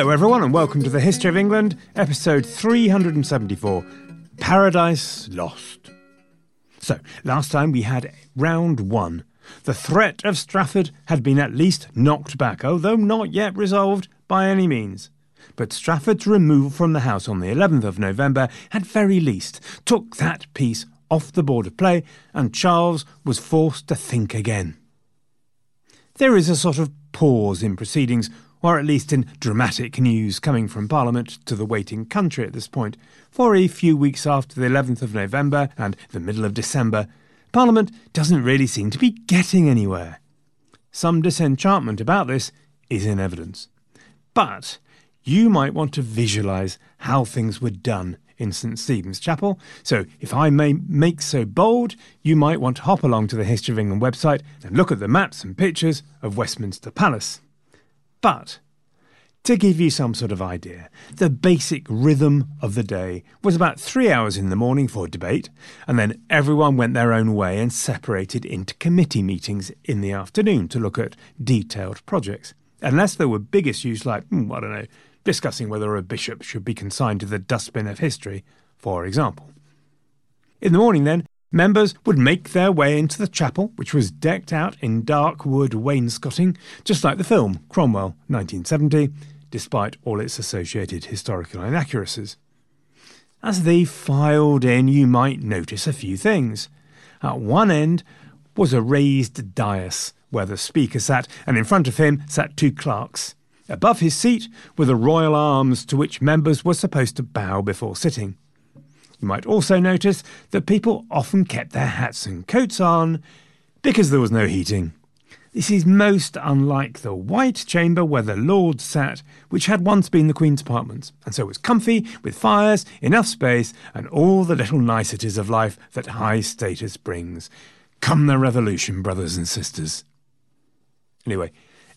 Hello, everyone, and welcome to the History of England, episode 374 Paradise Lost. So, last time we had round one. The threat of Strafford had been at least knocked back, although not yet resolved by any means. But Strafford's removal from the House on the 11th of November, at very least, took that piece off the board of play, and Charles was forced to think again. There is a sort of pause in proceedings or at least in dramatic news coming from Parliament to the waiting country at this point, for a few weeks after the 11th of November and the middle of December, Parliament doesn't really seem to be getting anywhere. Some disenchantment about this is in evidence. But you might want to visualise how things were done in St Stephen's Chapel. So, if I may make so bold, you might want to hop along to the History of England website and look at the maps and pictures of Westminster Palace. But to give you some sort of idea, the basic rhythm of the day was about three hours in the morning for debate, and then everyone went their own way and separated into committee meetings in the afternoon to look at detailed projects. Unless there were big issues like, hmm, I don't know, discussing whether a bishop should be consigned to the dustbin of history, for example. In the morning, then, Members would make their way into the chapel, which was decked out in dark wood wainscoting, just like the film Cromwell 1970, despite all its associated historical inaccuracies. As they filed in, you might notice a few things. At one end was a raised dais where the speaker sat, and in front of him sat two clerks. Above his seat were the royal arms to which members were supposed to bow before sitting. You might also notice that people often kept their hats and coats on because there was no heating. This is most unlike the White Chamber where the Lords sat, which had once been the Queen's apartments, and so was comfy, with fires, enough space, and all the little niceties of life that high status brings. Come the revolution, brothers and sisters. Anyway,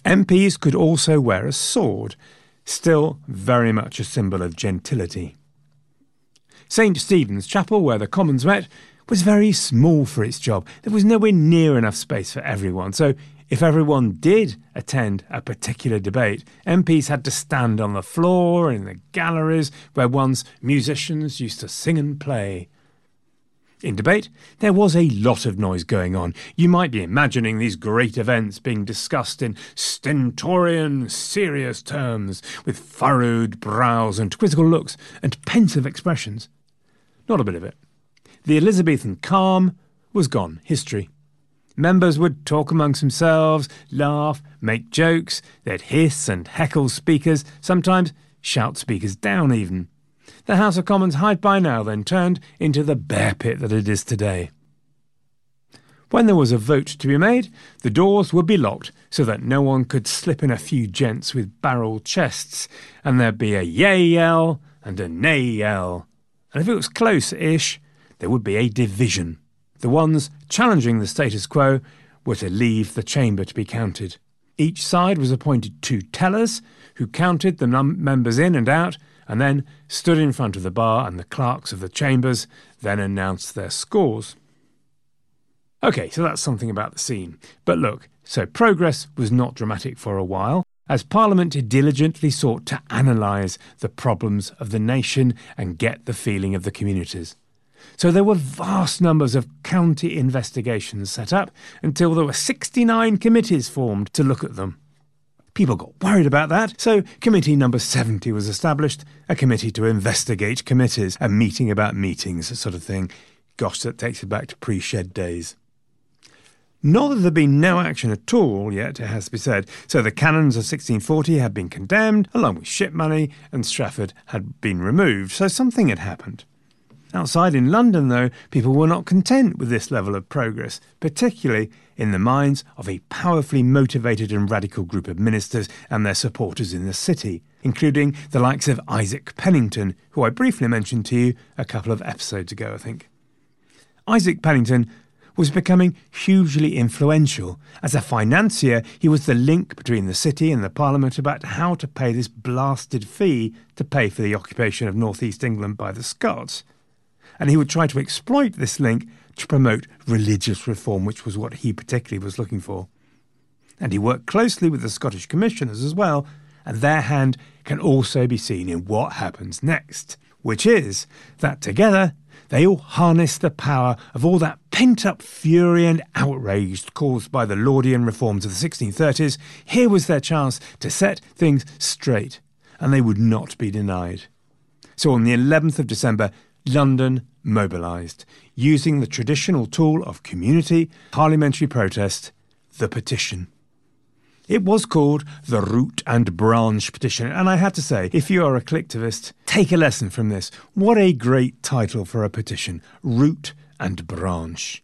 MPs could also wear a sword, still very much a symbol of gentility. St Stephen's Chapel, where the Commons met, was very small for its job. There was nowhere near enough space for everyone, so if everyone did attend a particular debate, MPs had to stand on the floor in the galleries where once musicians used to sing and play. In debate, there was a lot of noise going on. You might be imagining these great events being discussed in stentorian, serious terms, with furrowed brows and quizzical looks and pensive expressions. Not a bit of it. The Elizabethan calm was gone, history. Members would talk amongst themselves, laugh, make jokes, they'd hiss and heckle speakers, sometimes shout speakers down even. The House of Commons had by now then turned into the bear pit that it is today. When there was a vote to be made, the doors would be locked so that no one could slip in a few gents with barrel chests, and there'd be a yay yell and a nay yell. And if it was close ish, there would be a division. The ones challenging the status quo were to leave the chamber to be counted. Each side was appointed two tellers who counted the num- members in and out and then stood in front of the bar, and the clerks of the chambers then announced their scores. Okay, so that's something about the scene. But look, so progress was not dramatic for a while, as Parliament diligently sought to analyse the problems of the nation and get the feeling of the communities. So there were vast numbers of county investigations set up until there were 69 committees formed to look at them. People got worried about that, so committee number 70 was established, a committee to investigate committees, a meeting about meetings, sort of thing. Gosh, that takes it back to pre shed days. Not that there'd been no action at all yet, it has to be said. So the canons of 1640 had been condemned, along with ship money, and Strafford had been removed, so something had happened. Outside in London, though, people were not content with this level of progress, particularly in the minds of a powerfully motivated and radical group of ministers and their supporters in the city, including the likes of Isaac Pennington, who I briefly mentioned to you a couple of episodes ago, I think. Isaac Pennington was becoming hugely influential. As a financier, he was the link between the city and the Parliament about how to pay this blasted fee to pay for the occupation of North East England by the Scots. And he would try to exploit this link to promote religious reform, which was what he particularly was looking for. And he worked closely with the Scottish Commissioners as well, and their hand can also be seen in what happens next, which is that together they all harnessed the power of all that pent up fury and outrage caused by the Laudian reforms of the 1630s. Here was their chance to set things straight, and they would not be denied. So on the 11th of December, London mobilised, using the traditional tool of community parliamentary protest, the petition. It was called the Root and Branch Petition, and I have to say, if you are a collectivist, take a lesson from this. What a great title for a petition Root and Branch.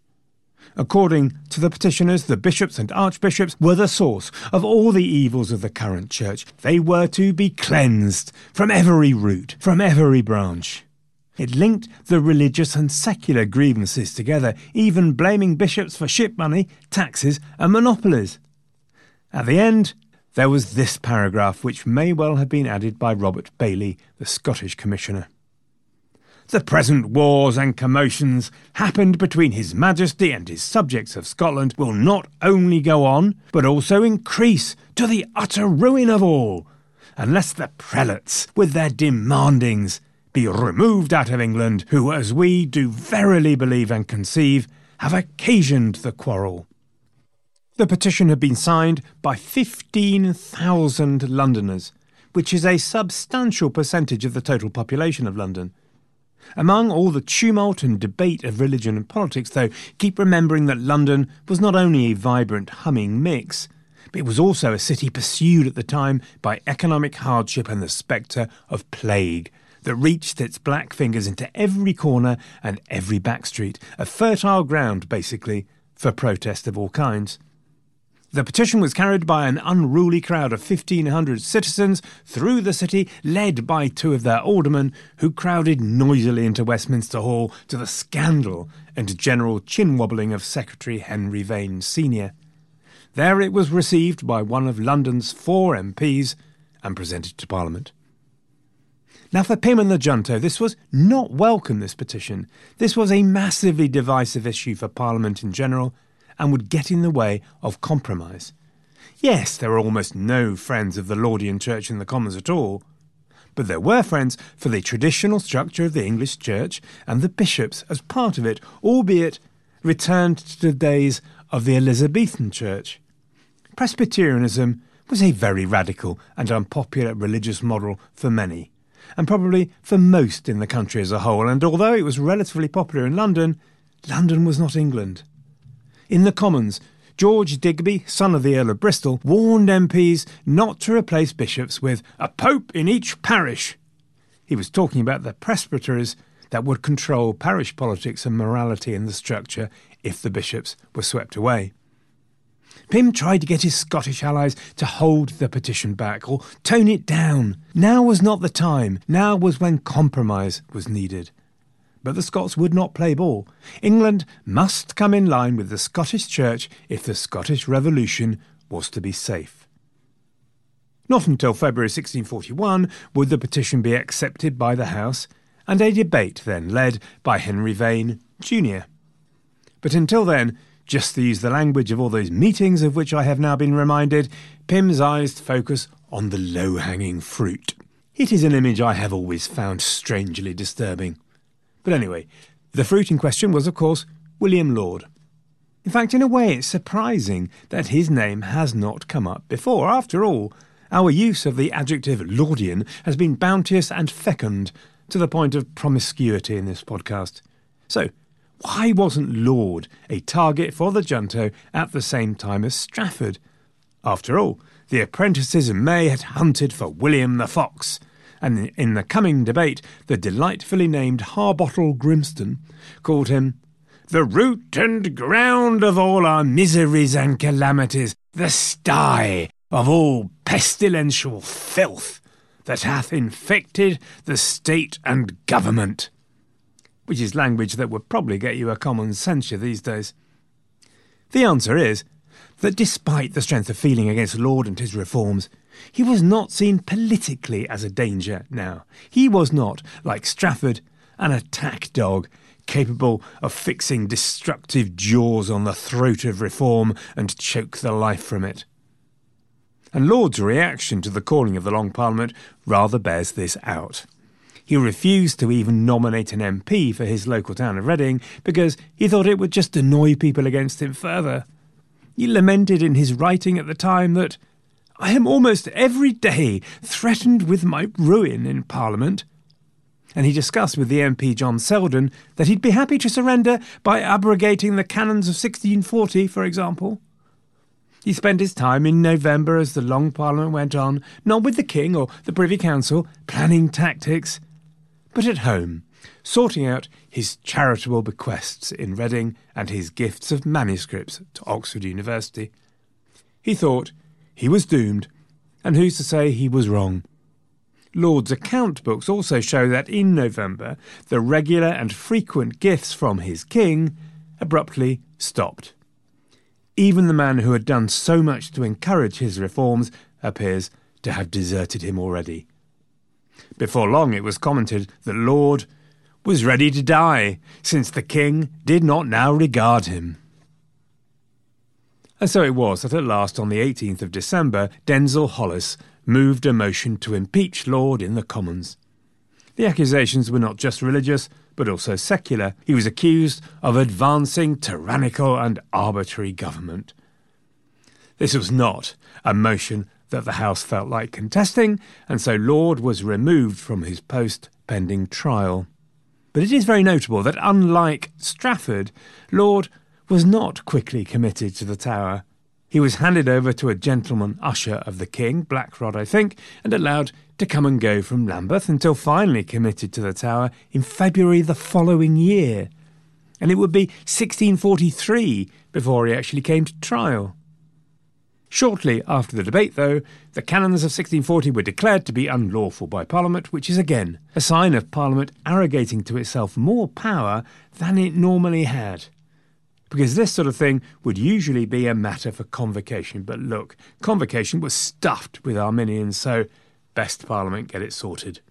According to the petitioners, the bishops and archbishops were the source of all the evils of the current church. They were to be cleansed from every root, from every branch. It linked the religious and secular grievances together, even blaming bishops for ship money, taxes, and monopolies. At the end, there was this paragraph which may well have been added by Robert Baillie, the Scottish Commissioner. The present wars and commotions happened between His Majesty and his subjects of Scotland will not only go on, but also increase to the utter ruin of all, unless the prelates, with their demandings, be removed out of England, who, as we do verily believe and conceive, have occasioned the quarrel. The petition had been signed by 15,000 Londoners, which is a substantial percentage of the total population of London. Among all the tumult and debate of religion and politics, though, keep remembering that London was not only a vibrant, humming mix, but it was also a city pursued at the time by economic hardship and the spectre of plague that reached its black fingers into every corner and every back street, a fertile ground, basically, for protest of all kinds. The petition was carried by an unruly crowd of 1,500 citizens through the city, led by two of their aldermen, who crowded noisily into Westminster Hall to the scandal and general chin wobbling of Secretary Henry Vane Sr. There it was received by one of London's four MPs and presented to Parliament. Now, for Pym and the Junto, this was not welcome, this petition. This was a massively divisive issue for Parliament in general and would get in the way of compromise. Yes, there were almost no friends of the Laudian Church in the Commons at all, but there were friends for the traditional structure of the English Church and the bishops as part of it, albeit returned to the days of the Elizabethan Church. Presbyterianism was a very radical and unpopular religious model for many, and probably for most in the country as a whole, and although it was relatively popular in London, London was not England. In the Commons, George Digby, son of the Earl of Bristol, warned MPs not to replace bishops with a pope in each parish. He was talking about the presbyteries that would control parish politics and morality in the structure if the bishops were swept away. Pym tried to get his Scottish allies to hold the petition back or tone it down. Now was not the time. Now was when compromise was needed. But the Scots would not play ball. England must come in line with the Scottish Church if the Scottish Revolution was to be safe. Not until February 1641 would the petition be accepted by the House, and a debate then led by Henry Vane, Jr. But until then, just to use the language of all those meetings of which I have now been reminded, Pym's eyes focus on the low hanging fruit. It is an image I have always found strangely disturbing. But anyway, the fruit in question was, of course, William Laud. In fact, in a way, it's surprising that his name has not come up before. After all, our use of the adjective Laudian has been bounteous and fecund to the point of promiscuity in this podcast. So, why wasn't Laud a target for the junto at the same time as Strafford? After all, the apprentices in May had hunted for William the Fox, and in the coming debate, the delightfully named Harbottle Grimston called him the root and ground of all our miseries and calamities, the sty of all pestilential filth that hath infected the state and government. Which is language that would probably get you a common censure these days. The answer is that despite the strength of feeling against Laud and his reforms, he was not seen politically as a danger now. He was not, like Strafford, an attack dog capable of fixing destructive jaws on the throat of reform and choke the life from it. And Laud's reaction to the calling of the Long Parliament rather bears this out. He refused to even nominate an MP for his local town of Reading because he thought it would just annoy people against him further. He lamented in his writing at the time that I am almost every day threatened with my ruin in Parliament. And he discussed with the MP John Selden that he'd be happy to surrender by abrogating the canons of 1640, for example. He spent his time in November as the Long Parliament went on, not with the King or the Privy Council, planning tactics, but at home, sorting out his charitable bequests in Reading and his gifts of manuscripts to Oxford University. He thought he was doomed, and who's to say he was wrong? Laud's account books also show that in November the regular and frequent gifts from his king abruptly stopped. Even the man who had done so much to encourage his reforms appears to have deserted him already. Before long it was commented that Laud was ready to die, since the king did not now regard him. And so it was that at last, on the 18th of December, Denzil Holles moved a motion to impeach Laud in the Commons. The accusations were not just religious, but also secular. He was accused of advancing tyrannical and arbitrary government. This was not a motion that the House felt like contesting, and so Laud was removed from his post pending trial. But it is very notable that, unlike Strafford, Laud was not quickly committed to the tower. He was handed over to a gentleman usher of the king, Blackrod, I think, and allowed to come and go from Lambeth until finally committed to the tower in February the following year. And it would be 1643 before he actually came to trial. Shortly after the debate, though, the canons of 1640 were declared to be unlawful by Parliament, which is again a sign of Parliament arrogating to itself more power than it normally had because this sort of thing would usually be a matter for convocation. But look, convocation was stuffed with Arminians, so best Parliament get it sorted.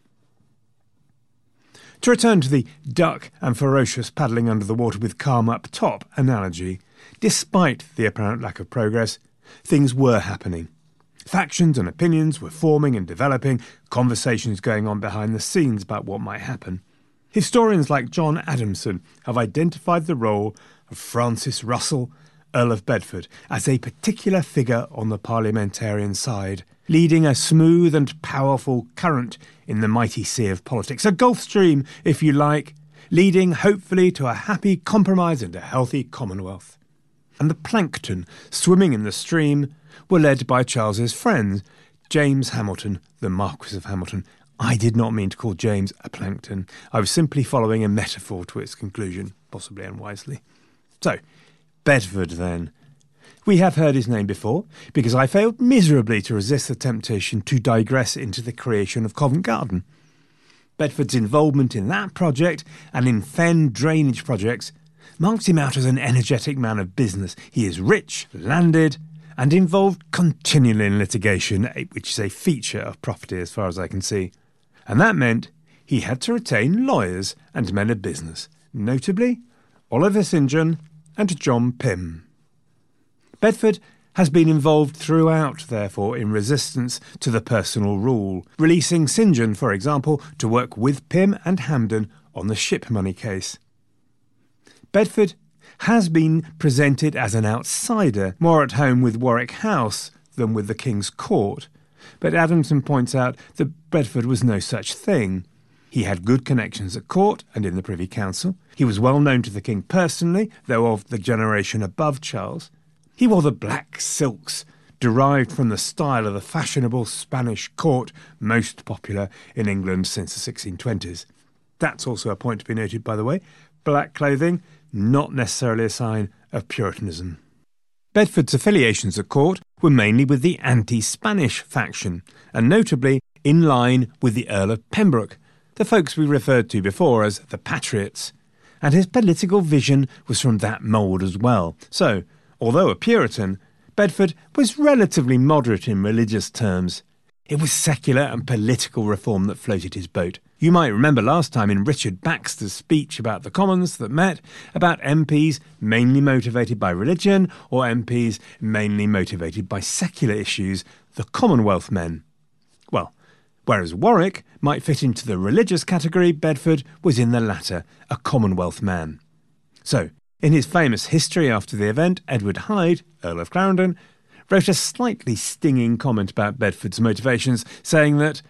To return to the duck and ferocious paddling under the water with calm up top analogy, despite the apparent lack of progress, things were happening. Factions and opinions were forming and developing, conversations going on behind the scenes about what might happen. Historians like John Adamson have identified the role of Francis Russell, Earl of Bedford, as a particular figure on the parliamentarian side, leading a smooth and powerful current in the mighty sea of politics, a Gulf Stream, if you like, leading hopefully to a happy compromise and a healthy Commonwealth. And the plankton swimming in the stream were led by Charles's friends, James Hamilton, the Marquis of Hamilton, I did not mean to call James a plankton. I was simply following a metaphor to its conclusion, possibly unwisely. So, Bedford then. We have heard his name before, because I failed miserably to resist the temptation to digress into the creation of Covent Garden. Bedford's involvement in that project and in fen drainage projects marks him out as an energetic man of business. He is rich, landed, and involved continually in litigation, eh, which is a feature of property as far as I can see. And that meant he had to retain lawyers and men of business, notably Oliver St. John and John Pym. Bedford has been involved throughout, therefore, in resistance to the personal rule, releasing St. John, for example, to work with Pym and Hampden on the ship money case. Bedford has been presented as an outsider, more at home with Warwick House than with the King's Court, but Adamson points out that Bedford was no such thing. He had good connections at court and in the Privy Council. He was well known to the King personally, though of the generation above Charles. He wore the black silks derived from the style of the fashionable Spanish court most popular in England since the 1620s. That's also a point to be noted, by the way. Black clothing, not necessarily a sign of Puritanism. Bedford's affiliations at court were mainly with the anti Spanish faction, and notably in line with the Earl of Pembroke, the folks we referred to before as the Patriots, and his political vision was from that mould as well. So, although a Puritan, Bedford was relatively moderate in religious terms. It was secular and political reform that floated his boat. You might remember last time in Richard Baxter's speech about the Commons that met about MPs mainly motivated by religion or MPs mainly motivated by secular issues, the Commonwealth men. Whereas Warwick might fit into the religious category, Bedford was in the latter, a Commonwealth man. So, in his famous history after the event, Edward Hyde, Earl of Clarendon, wrote a slightly stinging comment about Bedford's motivations, saying that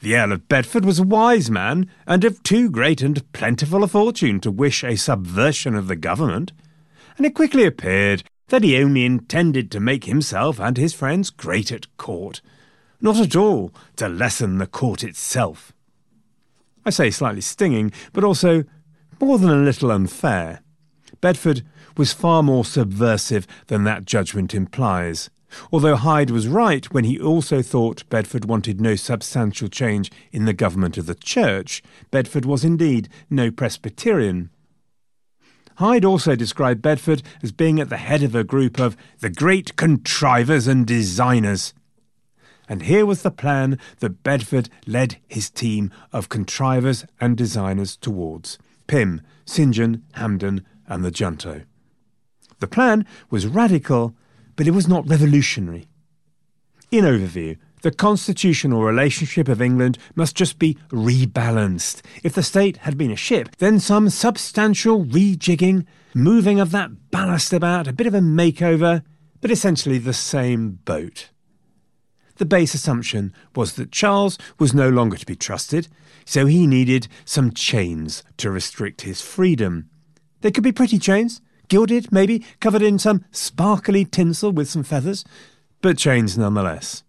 the Earl of Bedford was a wise man, and of too great and plentiful a fortune to wish a subversion of the government, and it quickly appeared that he only intended to make himself and his friends great at court, not at all to lessen the court itself. I say slightly stinging, but also more than a little unfair. Bedford was far more subversive than that judgment implies. Although Hyde was right when he also thought Bedford wanted no substantial change in the government of the Church, Bedford was indeed no Presbyterian. Hyde also described Bedford as being at the head of a group of the great contrivers and designers. And here was the plan that Bedford led his team of contrivers and designers towards Pym, St. John, Hampden, and the Junto. The plan was radical but it was not revolutionary. In overview, the constitutional relationship of England must just be rebalanced. If the state had been a ship, then some substantial rejigging, moving of that ballast about, a bit of a makeover, but essentially the same boat. The base assumption was that Charles was no longer to be trusted, so he needed some chains to restrict his freedom. They could be pretty chains, gilded, maybe, covered in some sparkly tinsel with some feathers, but chains nonetheless.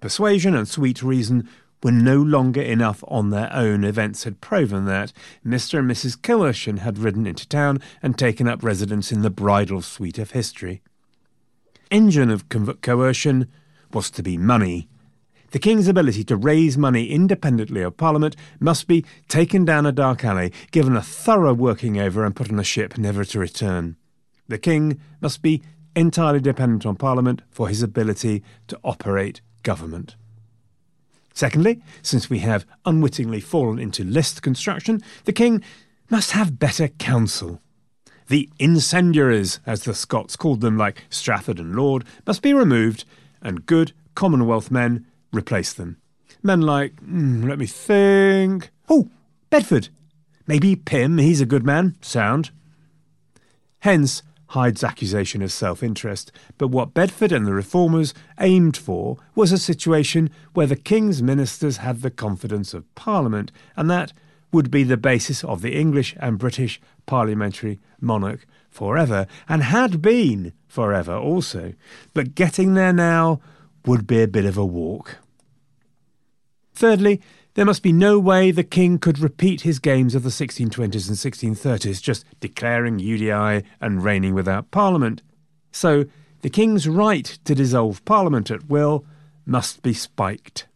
Persuasion and sweet reason were no longer enough on their own. Events had proven that Mr. and Mrs. Coercion had ridden into town and taken up residence in the bridal suite of history. Engine of coercion was to be money, the King's ability to raise money independently of Parliament must be taken down a dark alley, given a thorough working over, and put on a ship never to return. The King must be entirely dependent on Parliament for his ability to operate government. Secondly, since we have unwittingly fallen into list construction, the King must have better counsel. The incendiaries, as the Scots called them, like Strafford and Laud, must be removed, and good Commonwealth men replace them. Men like, mm, let me think. Oh, Bedford. Maybe Pym, he's a good man. Sound. Hence, Hyde's accusation of self interest, but what Bedford and the reformers aimed for was a situation where the King's ministers had the confidence of Parliament, and that would be the basis of the English and British parliamentary monarch forever, and had been forever also. But getting there now would be a bit of a walk. Thirdly, There must be no way the king could repeat his games of the 1620s and 1630s, just declaring UDI and reigning without parliament. So the king's right to dissolve parliament at will must be spiked.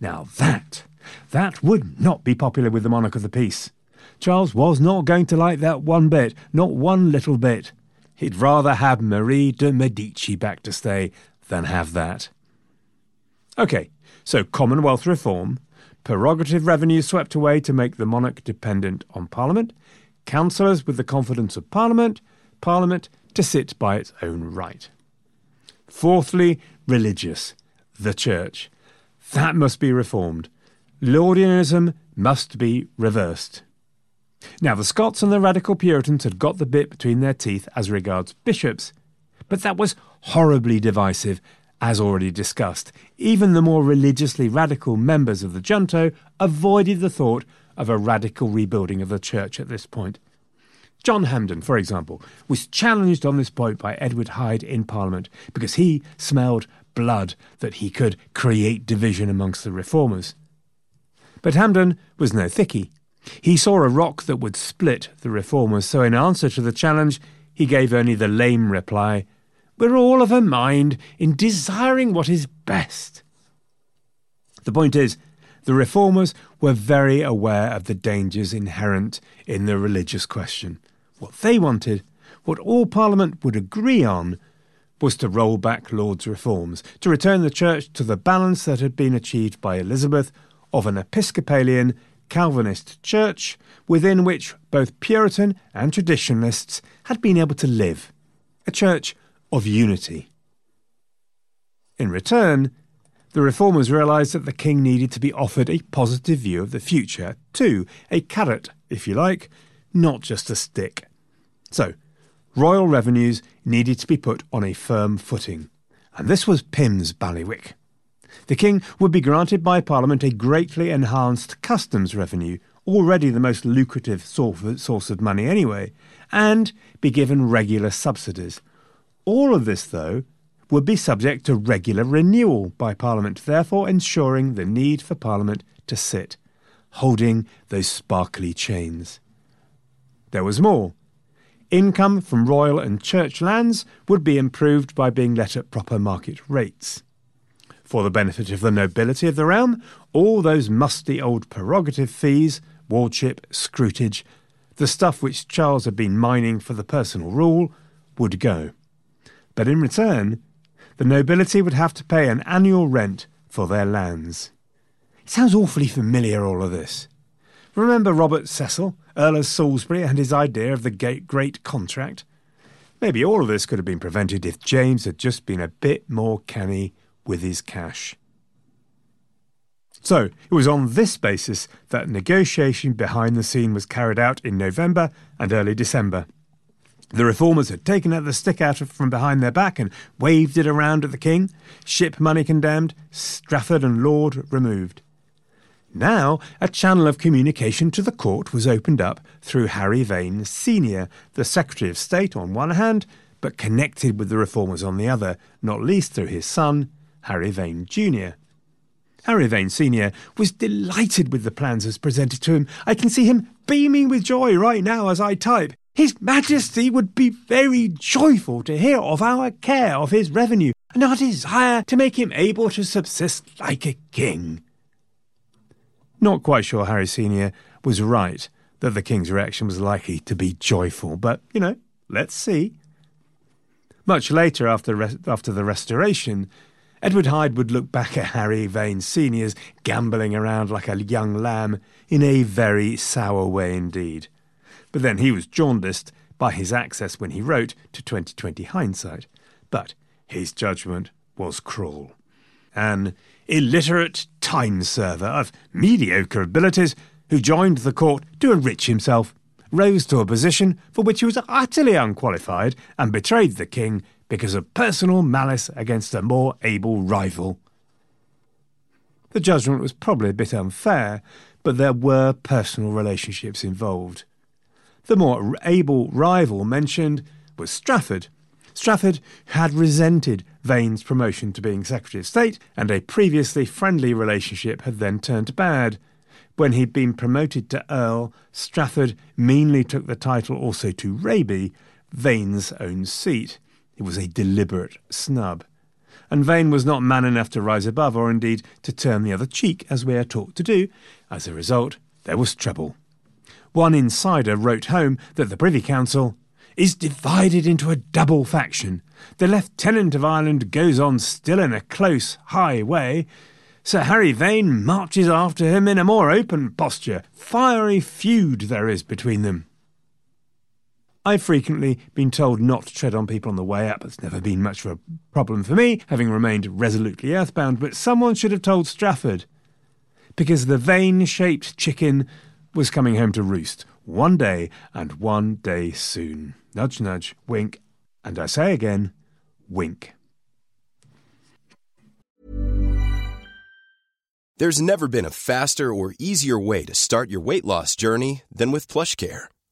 Now that, that would not be popular with the monarch of the peace. Charles was not going to like that one bit, not one little bit. He'd rather have Marie de Medici back to stay than have that. OK, so Commonwealth reform, prerogative revenue swept away to make the monarch dependent on Parliament, councillors with the confidence of Parliament, Parliament to sit by its own right. Fourthly, religious, the Church. That must be reformed. Laudianism must be reversed. Now, the Scots and the radical Puritans had got the bit between their teeth as regards bishops, but that was horribly divisive, as already discussed. Even the more religiously radical members of the junto avoided the thought of a radical rebuilding of the church at this point. John Hampden, for example, was challenged on this point by Edward Hyde in Parliament because he smelled blood that he could create division amongst the reformers. But Hampden was no thickie. He saw a rock that would split the reformers, so in answer to the challenge, he gave only the lame reply We're all of a mind in desiring what is best. The point is, the reformers were very aware of the dangers inherent in the religious question. What they wanted, what all Parliament would agree on, was to roll back Laud's reforms, to return the Church to the balance that had been achieved by Elizabeth of an Episcopalian Calvinist church within which both Puritan and traditionalists had been able to live, a church of unity. In return, the reformers realised that the king needed to be offered a positive view of the future, too, a carrot, if you like, not just a stick. So, royal revenues needed to be put on a firm footing, and this was Pym's bailiwick. The king would be granted by Parliament a greatly enhanced customs revenue, already the most lucrative source of money anyway, and be given regular subsidies. All of this, though, would be subject to regular renewal by Parliament, therefore ensuring the need for Parliament to sit, holding those sparkly chains. There was more. Income from royal and church lands would be improved by being let at proper market rates. For the benefit of the nobility of the realm, all those musty old prerogative fees, wardship, scutage, the stuff which Charles had been mining for the personal rule, would go. But in return, the nobility would have to pay an annual rent for their lands. It sounds awfully familiar, all of this. Remember Robert Cecil, Earl of Salisbury, and his idea of the Great Contract? Maybe all of this could have been prevented if James had just been a bit more canny with his cash. So, it was on this basis that negotiation behind the scene was carried out in November and early December. The reformers had taken out the stick out from behind their back and waved it around at the king, ship money condemned, Strafford and Laud removed. Now, a channel of communication to the court was opened up through Harry Vane Sr., the Secretary of State on one hand, but connected with the reformers on the other, not least through his son, Harry Vane Jr. Harry Vane Sr. was delighted with the plans as presented to him. I can see him beaming with joy right now as I type. His Majesty would be very joyful to hear of our care of his revenue and our desire to make him able to subsist like a king. Not quite sure Harry Sr. was right that the king's reaction was likely to be joyful, but, you know, let's see. Much later, after, after the Restoration, Edward Hyde would look back at Harry Vane Sr.'s gambolling around like a young lamb in a very sour way indeed. But then he was jaundiced by his access when he wrote to 2020 hindsight. But his judgment was cruel. An illiterate time server of mediocre abilities who joined the court to enrich himself, rose to a position for which he was utterly unqualified, and betrayed the king because of personal malice against a more able rival. The judgment was probably a bit unfair, but there were personal relationships involved. The more able rival mentioned was Strafford, Strafford had resented Vane's promotion to being Secretary of State, and a previously friendly relationship had then turned bad. When he'd been promoted to Earl, Strafford meanly took the title also to Raby, Vane's own seat. It was a deliberate snub. And Vane was not man enough to rise above, or indeed to turn the other cheek, as we are taught to do. As a result, there was trouble. One insider wrote home that the Privy Council is divided into a double faction. The Lieutenant of Ireland goes on still in a close, high way. Sir Harry Vane marches after him in a more open posture. Fiery feud there is between them. I've frequently been told not to tread on people on the way up. It's never been much of a problem for me, having remained resolutely earthbound, but someone should have told Strafford. Because the Vane shaped chicken was coming home to roost one day and one day soon. Nudge, nudge, wink, and I say again, wink. There's never been a faster or easier way to start your weight loss journey than with PlushCare.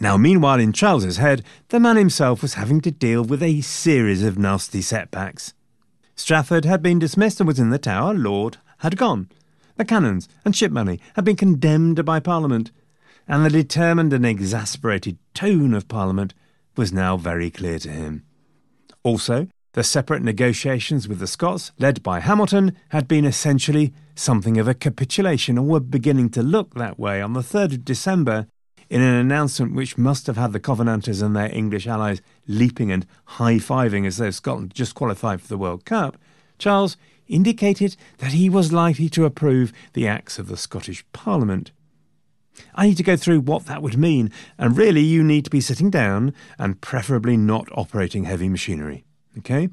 Now, meanwhile, in Charles's head, the man himself was having to deal with a series of nasty setbacks. Strafford had been dismissed and was in the Tower. Laud had gone. The Canons and ship money had been condemned by Parliament, and the determined and exasperated tone of Parliament was now very clear to him. Also, the separate negotiations with the Scots, led by Hamilton, had been essentially something of a capitulation, or were beginning to look that way on the 3rd of December in an announcement which must have had the Covenanters and their English allies leaping and high fiving as though Scotland just qualified for the World Cup. Charles indicated that he was likely to approve the acts of the Scottish Parliament. I need to go through what that would mean, and really you need to be sitting down and preferably not operating heavy machinery. Okay?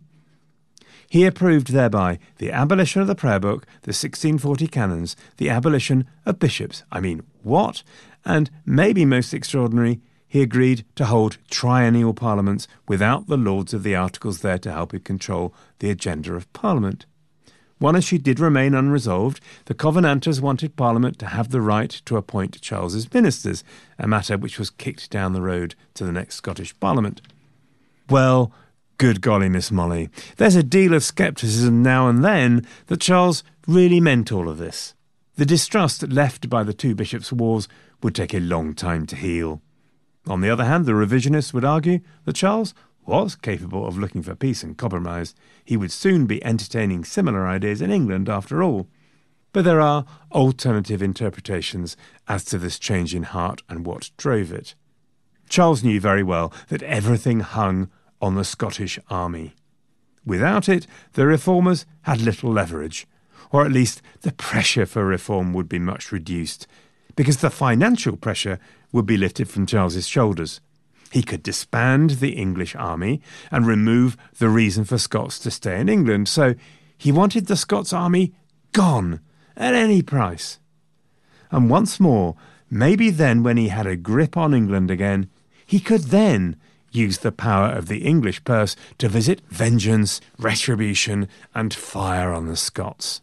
He approved thereby the abolition of the prayer book, the 1640 canons, the abolition of bishops. I mean, what? And maybe most extraordinary, he agreed to hold triennial parliaments without the lords of the articles there to help him control the agenda of parliament. One issue did remain unresolved. The Covenanters wanted Parliament to have the right to appoint Charles's ministers, a matter which was kicked down the road to the next Scottish Parliament. Well, good golly, Miss Molly, there's a deal of scepticism now and then that Charles really meant all of this. The distrust left by the two bishops' wars would take a long time to heal. On the other hand, the revisionists would argue that Charles was capable of looking for peace and compromise, he would soon be entertaining similar ideas in England after all. But there are alternative interpretations as to this change in heart and what drove it. Charles knew very well that everything hung on the Scottish army. Without it, the reformers had little leverage, or at least the pressure for reform would be much reduced, because the financial pressure would be lifted from Charles's shoulders. He could disband the English army and remove the reason for Scots to stay in England. So he wanted the Scots army gone at any price. And once more, maybe then when he had a grip on England again, he could then use the power of the English purse to visit vengeance, retribution, and fire on the Scots.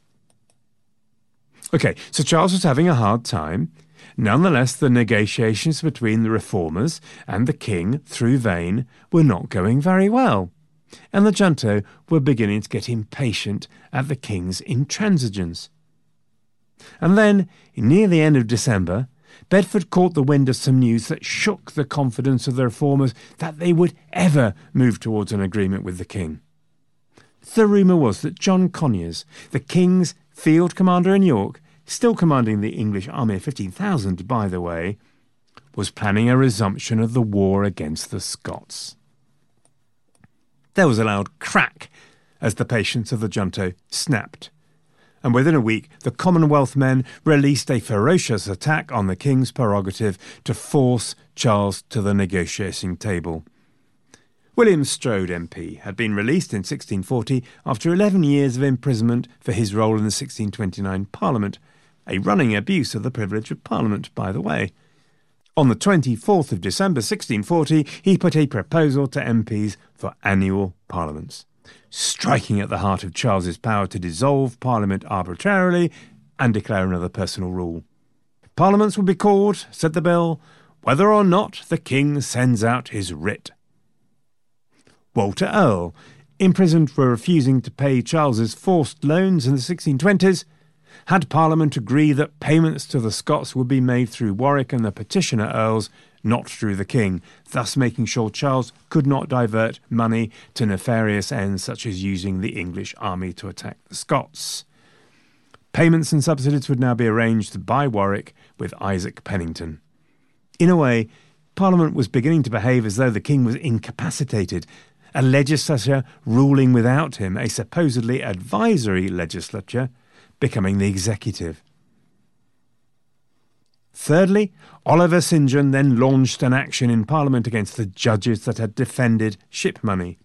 Okay, so Charles was having a hard time. Nonetheless, the negotiations between the reformers and the king, through Vane, were not going very well, and the junto were beginning to get impatient at the king's intransigence. And then, near the end of December, Bedford caught the wind of some news that shook the confidence of the reformers that they would ever move towards an agreement with the king. The rumour was that John Conyers, the king's field commander in York, still commanding the English army of 15,000, by the way, was planning a resumption of the war against the Scots. There was a loud crack as the patience of the junto snapped, and within a week the Commonwealth men released a ferocious attack on the king's prerogative to force Charles to the negotiating table. William Strode MP had been released in 1640 after 11 years of imprisonment for his role in the 1629 Parliament, a running abuse of the privilege of Parliament, by the way. On the 24th of December 1640, he put a proposal to MPs for annual parliaments, striking at the heart of Charles's power to dissolve Parliament arbitrarily and declare another personal rule. Parliaments will be called, said the bill, whether or not the King sends out his writ. Walter Earle, imprisoned for refusing to pay Charles's forced loans in the 1620s, had Parliament agree that payments to the Scots would be made through Warwick and the petitioner Earls, not through the King, thus making sure Charles could not divert money to nefarious ends such as using the English army to attack the Scots. Payments and subsidies would now be arranged by Warwick with Isaac Pennington. In a way, Parliament was beginning to behave as though the King was incapacitated, a legislature ruling without him, a supposedly advisory legislature becoming the executive. Thirdly, Oliver St. John then launched an action in Parliament against the judges that had defended ship money.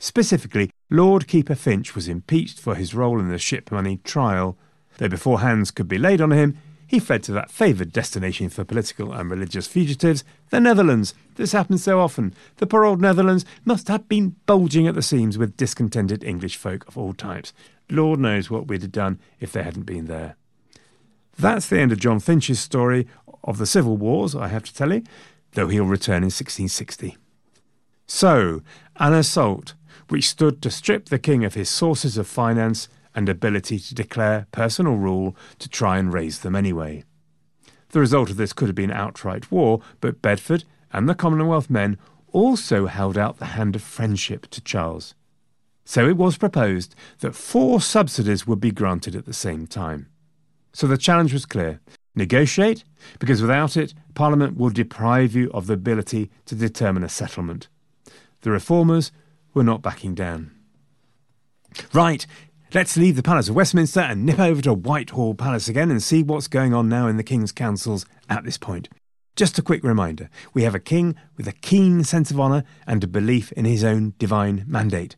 Specifically, Lord Keeper Finch was impeached for his role in the ship money trial, though before hands could be laid on him, he fled to that favoured destination for political and religious fugitives, the Netherlands. This happens so often. The poor old Netherlands must have been bulging at the seams with discontented English folk of all types. Lord knows what we'd have done if they hadn't been there. That's the end of John Finch's story of the civil wars, I have to tell you, though he'll return in 1660. So, an assault which stood to strip the king of his sources of finance and ability to declare personal rule to try and raise them anyway. The result of this could have been outright war, but Bedford and the Commonwealth men also held out the hand of friendship to Charles. So it was proposed that four subsidies would be granted at the same time. So the challenge was clear negotiate, because without it, Parliament will deprive you of the ability to determine a settlement. The reformers were not backing down. Right, Let's leave the Palace of Westminster and nip over to Whitehall Palace again and see what's going on now in the King's councils at this point. Just a quick reminder we have a king with a keen sense of honour and a belief in his own divine mandate,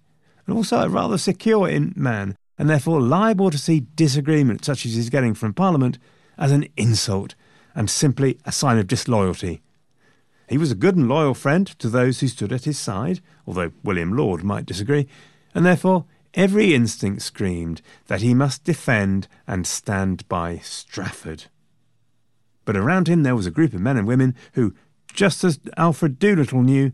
and also a rather secure in man, and therefore liable to see disagreement such as he's getting from Parliament as an insult and simply a sign of disloyalty. He was a good and loyal friend to those who stood at his side, although William Laud might disagree, and therefore Every instinct screamed that he must defend and stand by Strafford. But around him there was a group of men and women who, just as Alfred Doolittle knew,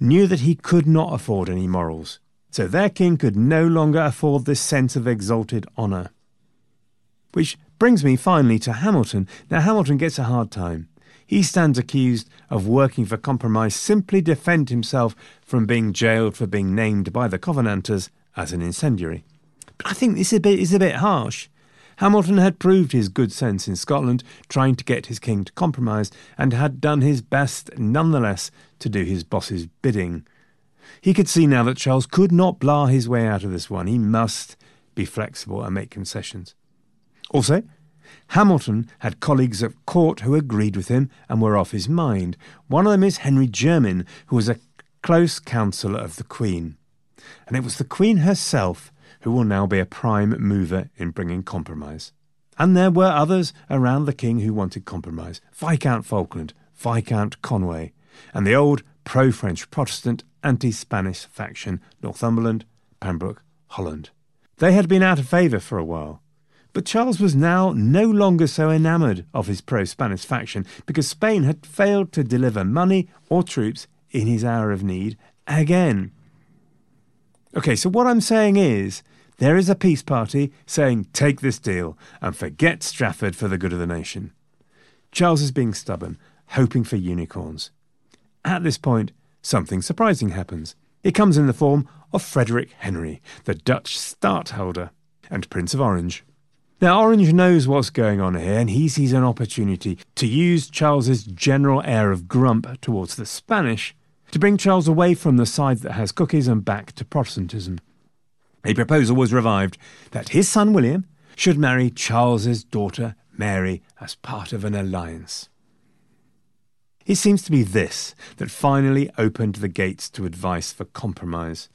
knew that he could not afford any morals. So their king could no longer afford this sense of exalted honour. Which brings me finally to Hamilton. Now, Hamilton gets a hard time. He stands accused of working for compromise simply defend himself from being jailed for being named by the Covenanters as an incendiary. But I think this is a bit, is a bit harsh. Hamilton had proved his good sense in Scotland, trying to get his king to compromise, and had done his best nonetheless to do his boss's bidding. He could see now that Charles could not blah his way out of this one. He must be flexible and make concessions. Also, Hamilton had colleagues at court who agreed with him and were off his mind. One of them is Henry Jermyn, who was a close counsellor of the Queen and it was the Queen herself who will now be a prime mover in bringing compromise. And there were others around the King who wanted compromise Viscount Falkland, Viscount Conway, and the old pro French Protestant anti Spanish faction Northumberland, Pembroke, Holland. They had been out of favour for a while. But Charles was now no longer so enamoured of his pro Spanish faction because Spain had failed to deliver money or troops in his hour of need again. Okay, so what I'm saying is there is a peace party saying take this deal and forget Strafford for the good of the nation. Charles is being stubborn, hoping for unicorns. At this point, something surprising happens. It comes in the form of Frederick Henry, the Dutch stadtholder and Prince of Orange. Now, Orange knows what's going on here, and he sees an opportunity to use Charles's general air of grump towards the Spanish to bring Charles away from the side that has cookies and back to Protestantism. A proposal was revived that his son William should marry Charles's daughter Mary as part of an alliance. It seems to be this that finally opened the gates to advice for compromise.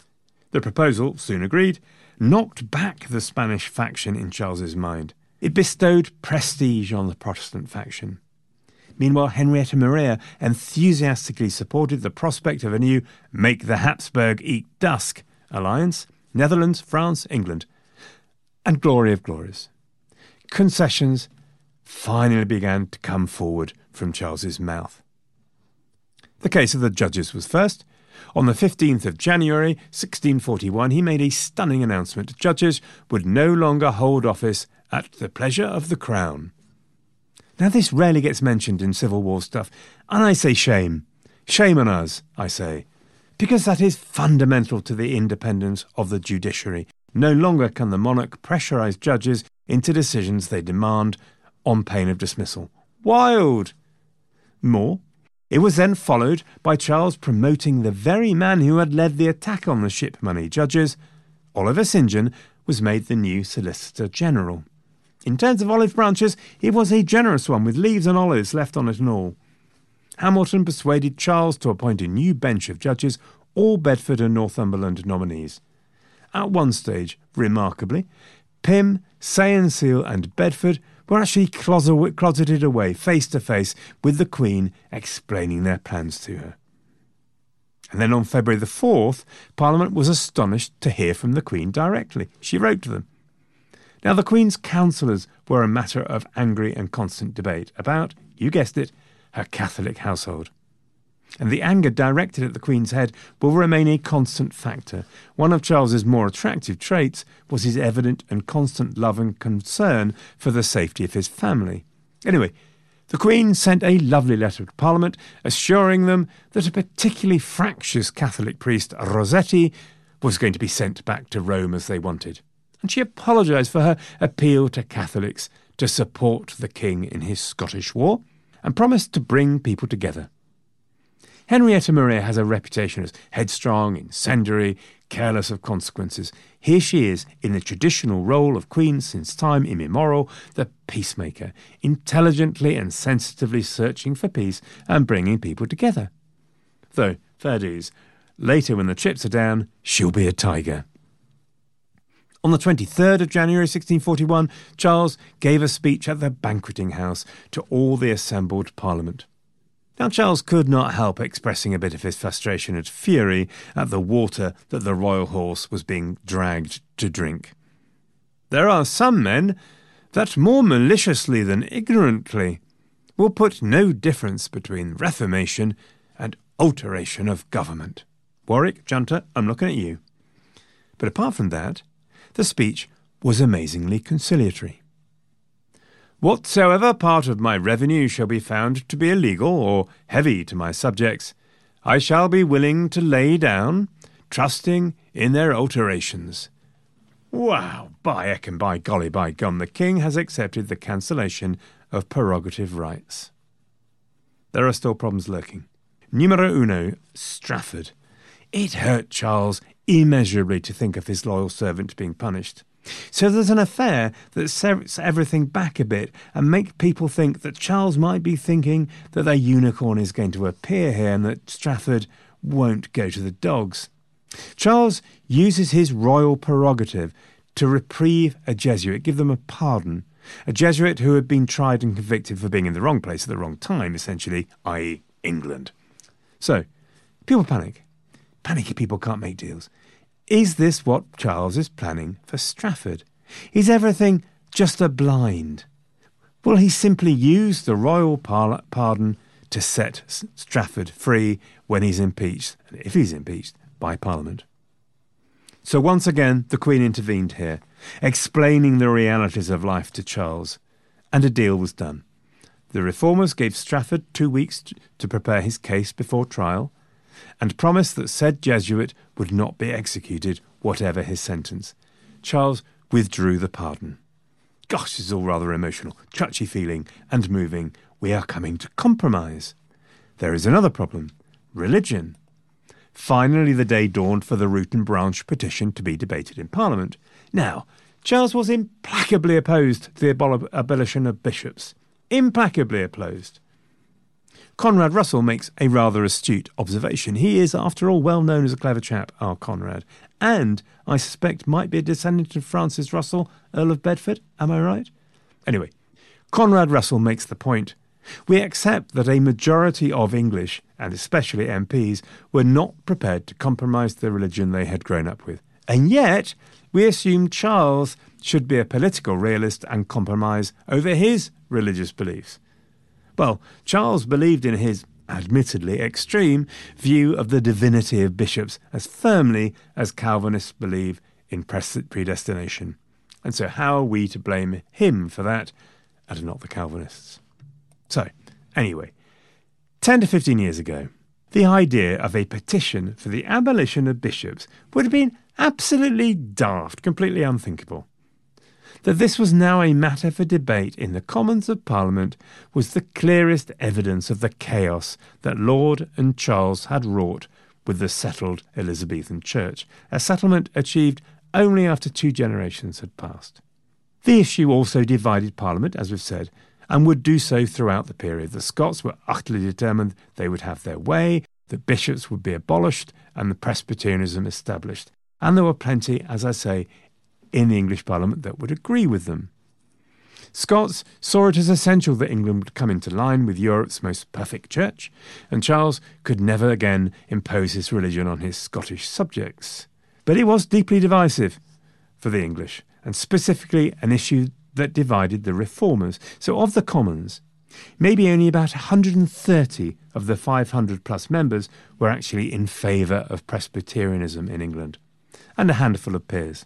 The proposal, soon agreed, knocked back the Spanish faction in Charles's mind. It bestowed prestige on the Protestant faction. Meanwhile, Henrietta Maria enthusiastically supported the prospect of a new Make the Habsburg Eat Dusk alliance Netherlands, France, England, and glory of glories. Concessions finally began to come forward from Charles's mouth. The case of the judges was first. On the 15th of January 1641, he made a stunning announcement. Judges would no longer hold office at the pleasure of the Crown. Now, this rarely gets mentioned in Civil War stuff, and I say shame. Shame on us, I say, because that is fundamental to the independence of the judiciary. No longer can the monarch pressurize judges into decisions they demand on pain of dismissal. Wild! More, it was then followed by Charles promoting the very man who had led the attack on the ship money judges. Oliver St. John was made the new Solicitor General. In terms of olive branches, it was a generous one, with leaves and olives left on it and all. Hamilton persuaded Charles to appoint a new bench of judges, all Bedford and Northumberland nominees. At one stage, remarkably, Pym, Saye Sele, and Bedford were actually closeted away face to face with the Queen, explaining their plans to her. And then on February the 4th, Parliament was astonished to hear from the Queen directly. She wrote to them now, the Queen's counsellors were a matter of angry and constant debate about, you guessed it, her Catholic household. And the anger directed at the Queen's head will remain a constant factor. One of Charles's more attractive traits was his evident and constant love and concern for the safety of his family. Anyway, the Queen sent a lovely letter to Parliament assuring them that a particularly fractious Catholic priest, Rossetti, was going to be sent back to Rome as they wanted and she apologised for her appeal to Catholics to support the king in his Scottish war and promised to bring people together. Henrietta Maria has a reputation as headstrong, incendiary, careless of consequences. Here she is, in the traditional role of queen since time immemorial, the peacemaker, intelligently and sensitively searching for peace and bringing people together. Though, fair dues, later when the chips are down, she'll be a tiger. On the 23rd of January 1641, Charles gave a speech at the banqueting house to all the assembled Parliament. Now, Charles could not help expressing a bit of his frustration and fury at the water that the royal horse was being dragged to drink. There are some men that more maliciously than ignorantly will put no difference between reformation and alteration of government. Warwick, Junter, I'm looking at you. But apart from that, the speech was amazingly conciliatory. Whatsoever part of my revenue shall be found to be illegal or heavy to my subjects, I shall be willing to lay down, trusting in their alterations. Wow, by eck and by golly by gum, the king has accepted the cancellation of prerogative rights. There are still problems lurking. Numero uno, Strafford. It hurt Charles immeasurably to think of his loyal servant being punished. So there's an affair that sets everything back a bit and make people think that Charles might be thinking that their unicorn is going to appear here and that Strafford won't go to the dogs. Charles uses his royal prerogative to reprieve a Jesuit, give them a pardon. A Jesuit who had been tried and convicted for being in the wrong place at the wrong time, essentially, i.e., England. So, people panic. Panicky people can't make deals. Is this what Charles is planning for Strafford? Is everything just a blind? Will he simply use the royal par- pardon to set Strafford free when he's impeached, if he's impeached, by Parliament? So once again, the Queen intervened here, explaining the realities of life to Charles, and a deal was done. The reformers gave Strafford two weeks to prepare his case before trial, and promised that said Jesuit would not be executed, whatever his sentence. Charles withdrew the pardon. Gosh, this is all rather emotional, touchy feeling, and moving. We are coming to compromise. There is another problem religion. Finally, the day dawned for the root and branch petition to be debated in Parliament. Now, Charles was implacably opposed to the abolition of bishops. Implacably opposed. Conrad Russell makes a rather astute observation. He is, after all, well known as a clever chap, our Conrad, and I suspect might be a descendant of Francis Russell, Earl of Bedford. Am I right? Anyway, Conrad Russell makes the point we accept that a majority of English, and especially MPs, were not prepared to compromise the religion they had grown up with. And yet, we assume Charles should be a political realist and compromise over his religious beliefs. Well, Charles believed in his admittedly extreme view of the divinity of bishops as firmly as Calvinists believe in predestination. And so, how are we to blame him for that and not the Calvinists? So, anyway, 10 to 15 years ago, the idea of a petition for the abolition of bishops would have been absolutely daft, completely unthinkable. That this was now a matter for debate in the Commons of Parliament was the clearest evidence of the chaos that Laud and Charles had wrought with the settled Elizabethan Church, a settlement achieved only after two generations had passed. The issue also divided Parliament, as we've said, and would do so throughout the period. The Scots were utterly determined they would have their way, the bishops would be abolished, and the Presbyterianism established. And there were plenty, as I say, in the English Parliament that would agree with them. Scots saw it as essential that England would come into line with Europe's most perfect church, and Charles could never again impose his religion on his Scottish subjects. But it was deeply divisive for the English, and specifically an issue that divided the reformers. So, of the Commons, maybe only about 130 of the 500 plus members were actually in favour of Presbyterianism in England, and a handful of peers.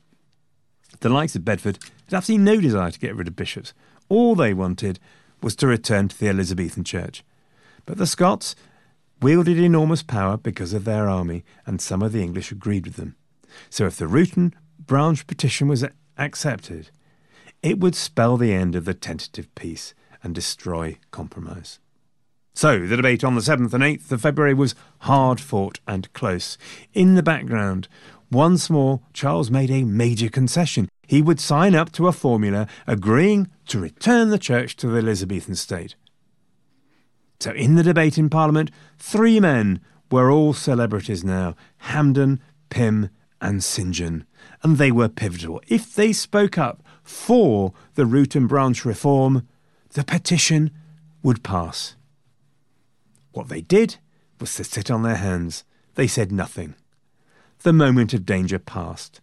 The likes of Bedford had absolutely no desire to get rid of bishops. All they wanted was to return to the Elizabethan Church. But the Scots wielded enormous power because of their army, and some of the English agreed with them. So if the and branch petition was accepted, it would spell the end of the tentative peace and destroy compromise. So, the debate on the 7th and 8th of February was hard fought and close. In the background, once more, Charles made a major concession. He would sign up to a formula agreeing to return the church to the Elizabethan state. So, in the debate in Parliament, three men were all celebrities now Hampden, Pym, and St. John, and they were pivotal. If they spoke up for the root and branch reform, the petition would pass. What they did was to sit on their hands. They said nothing. The moment of danger passed.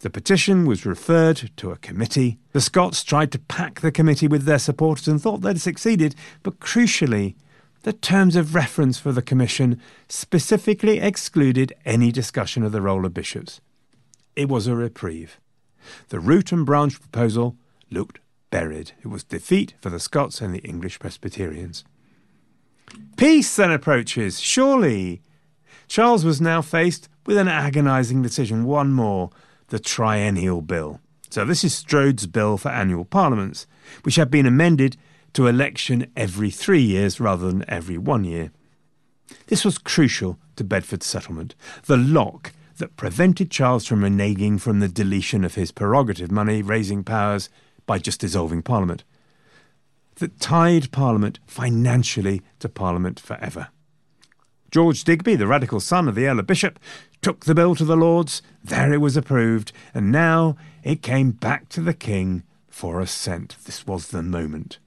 The petition was referred to a committee. The Scots tried to pack the committee with their supporters and thought they'd succeeded, but crucially, the terms of reference for the commission specifically excluded any discussion of the role of bishops. It was a reprieve. The root and branch proposal looked buried. It was defeat for the Scots and the English Presbyterians. Peace then approaches, surely. Charles was now faced with an agonising decision, one more the Triennial Bill. So, this is Strode's bill for annual parliaments, which had been amended to election every three years rather than every one year. This was crucial to Bedford's settlement. The lock that prevented Charles from reneging from the deletion of his prerogative money raising powers by just dissolving Parliament, that tied Parliament financially to Parliament forever. George Digby, the radical son of the Earl of Bristol, took the bill to the Lords, there it was approved, and now it came back to the King for assent. This was the moment.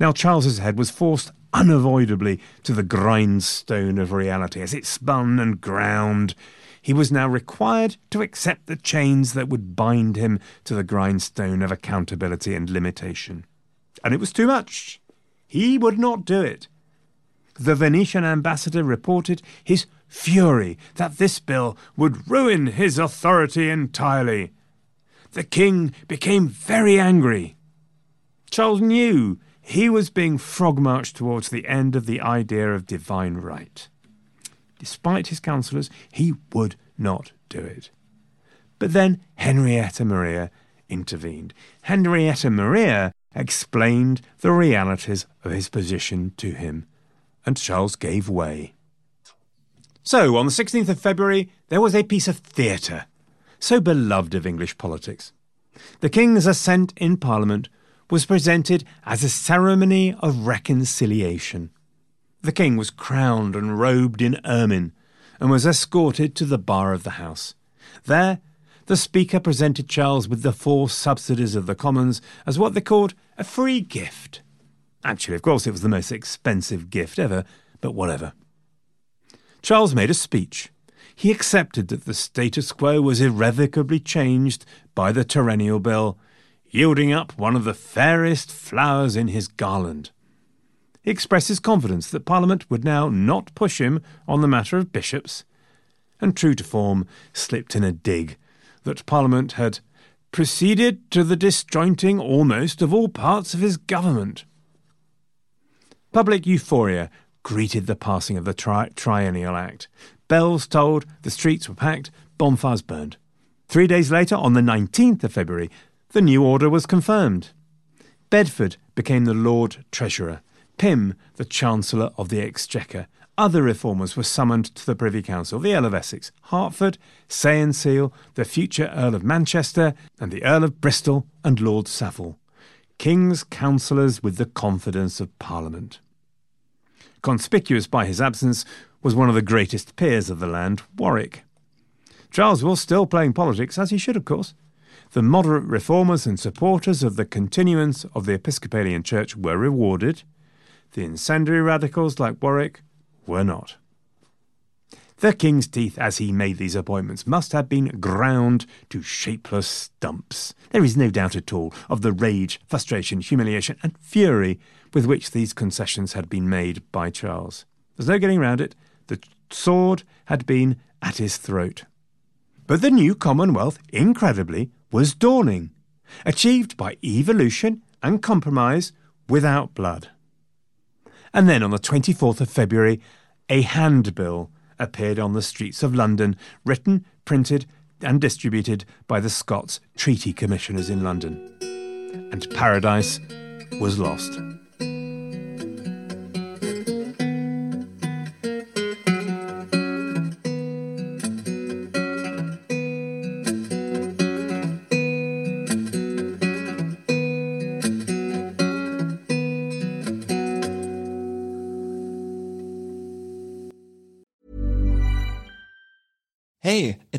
Now Charles's head was forced unavoidably to the grindstone of reality. As it spun and ground, he was now required to accept the chains that would bind him to the grindstone of accountability and limitation. And it was too much. He would not do it. The Venetian ambassador reported his fury that this bill would ruin his authority entirely. The king became very angry. Charles knew he was being frog marched towards the end of the idea of divine right. Despite his counsellors, he would not do it. But then Henrietta Maria intervened. Henrietta Maria explained the realities of his position to him, and Charles gave way. So, on the 16th of February, there was a piece of theatre, so beloved of English politics. The King's assent in Parliament was presented as a ceremony of reconciliation. The king was crowned and robed in ermine and was escorted to the bar of the House. There, the Speaker presented Charles with the four subsidies of the Commons as what they called a free gift. Actually, of course, it was the most expensive gift ever, but whatever. Charles made a speech. He accepted that the status quo was irrevocably changed by the Triennial Bill, yielding up one of the fairest flowers in his garland. He expressed his confidence that Parliament would now not push him on the matter of bishops, and true to form, slipped in a dig that Parliament had proceeded to the disjointing almost of all parts of his government. Public euphoria greeted the passing of the tri- Triennial Act. Bells tolled, the streets were packed, bonfires burned. Three days later, on the 19th of February, the new order was confirmed. Bedford became the Lord Treasurer, Pym the Chancellor of the Exchequer. Other reformers were summoned to the Privy Council the Earl of Essex, Hertford, Sele, the future Earl of Manchester, and the Earl of Bristol and Lord Savile. King's councillors with the confidence of Parliament. Conspicuous by his absence was one of the greatest peers of the land, Warwick. Charles was still playing politics, as he should, of course. The moderate reformers and supporters of the continuance of the Episcopalian Church were rewarded. The incendiary radicals, like Warwick, were not. The king's teeth, as he made these appointments, must have been ground to shapeless stumps. There is no doubt at all of the rage, frustration, humiliation, and fury with which these concessions had been made by Charles. There's no getting round it. The sword had been at his throat. But the new Commonwealth, incredibly, was dawning, achieved by evolution and compromise without blood. And then on the 24th of February, a handbill appeared on the streets of London, written, printed, and distributed by the Scots Treaty Commissioners in London. And paradise was lost.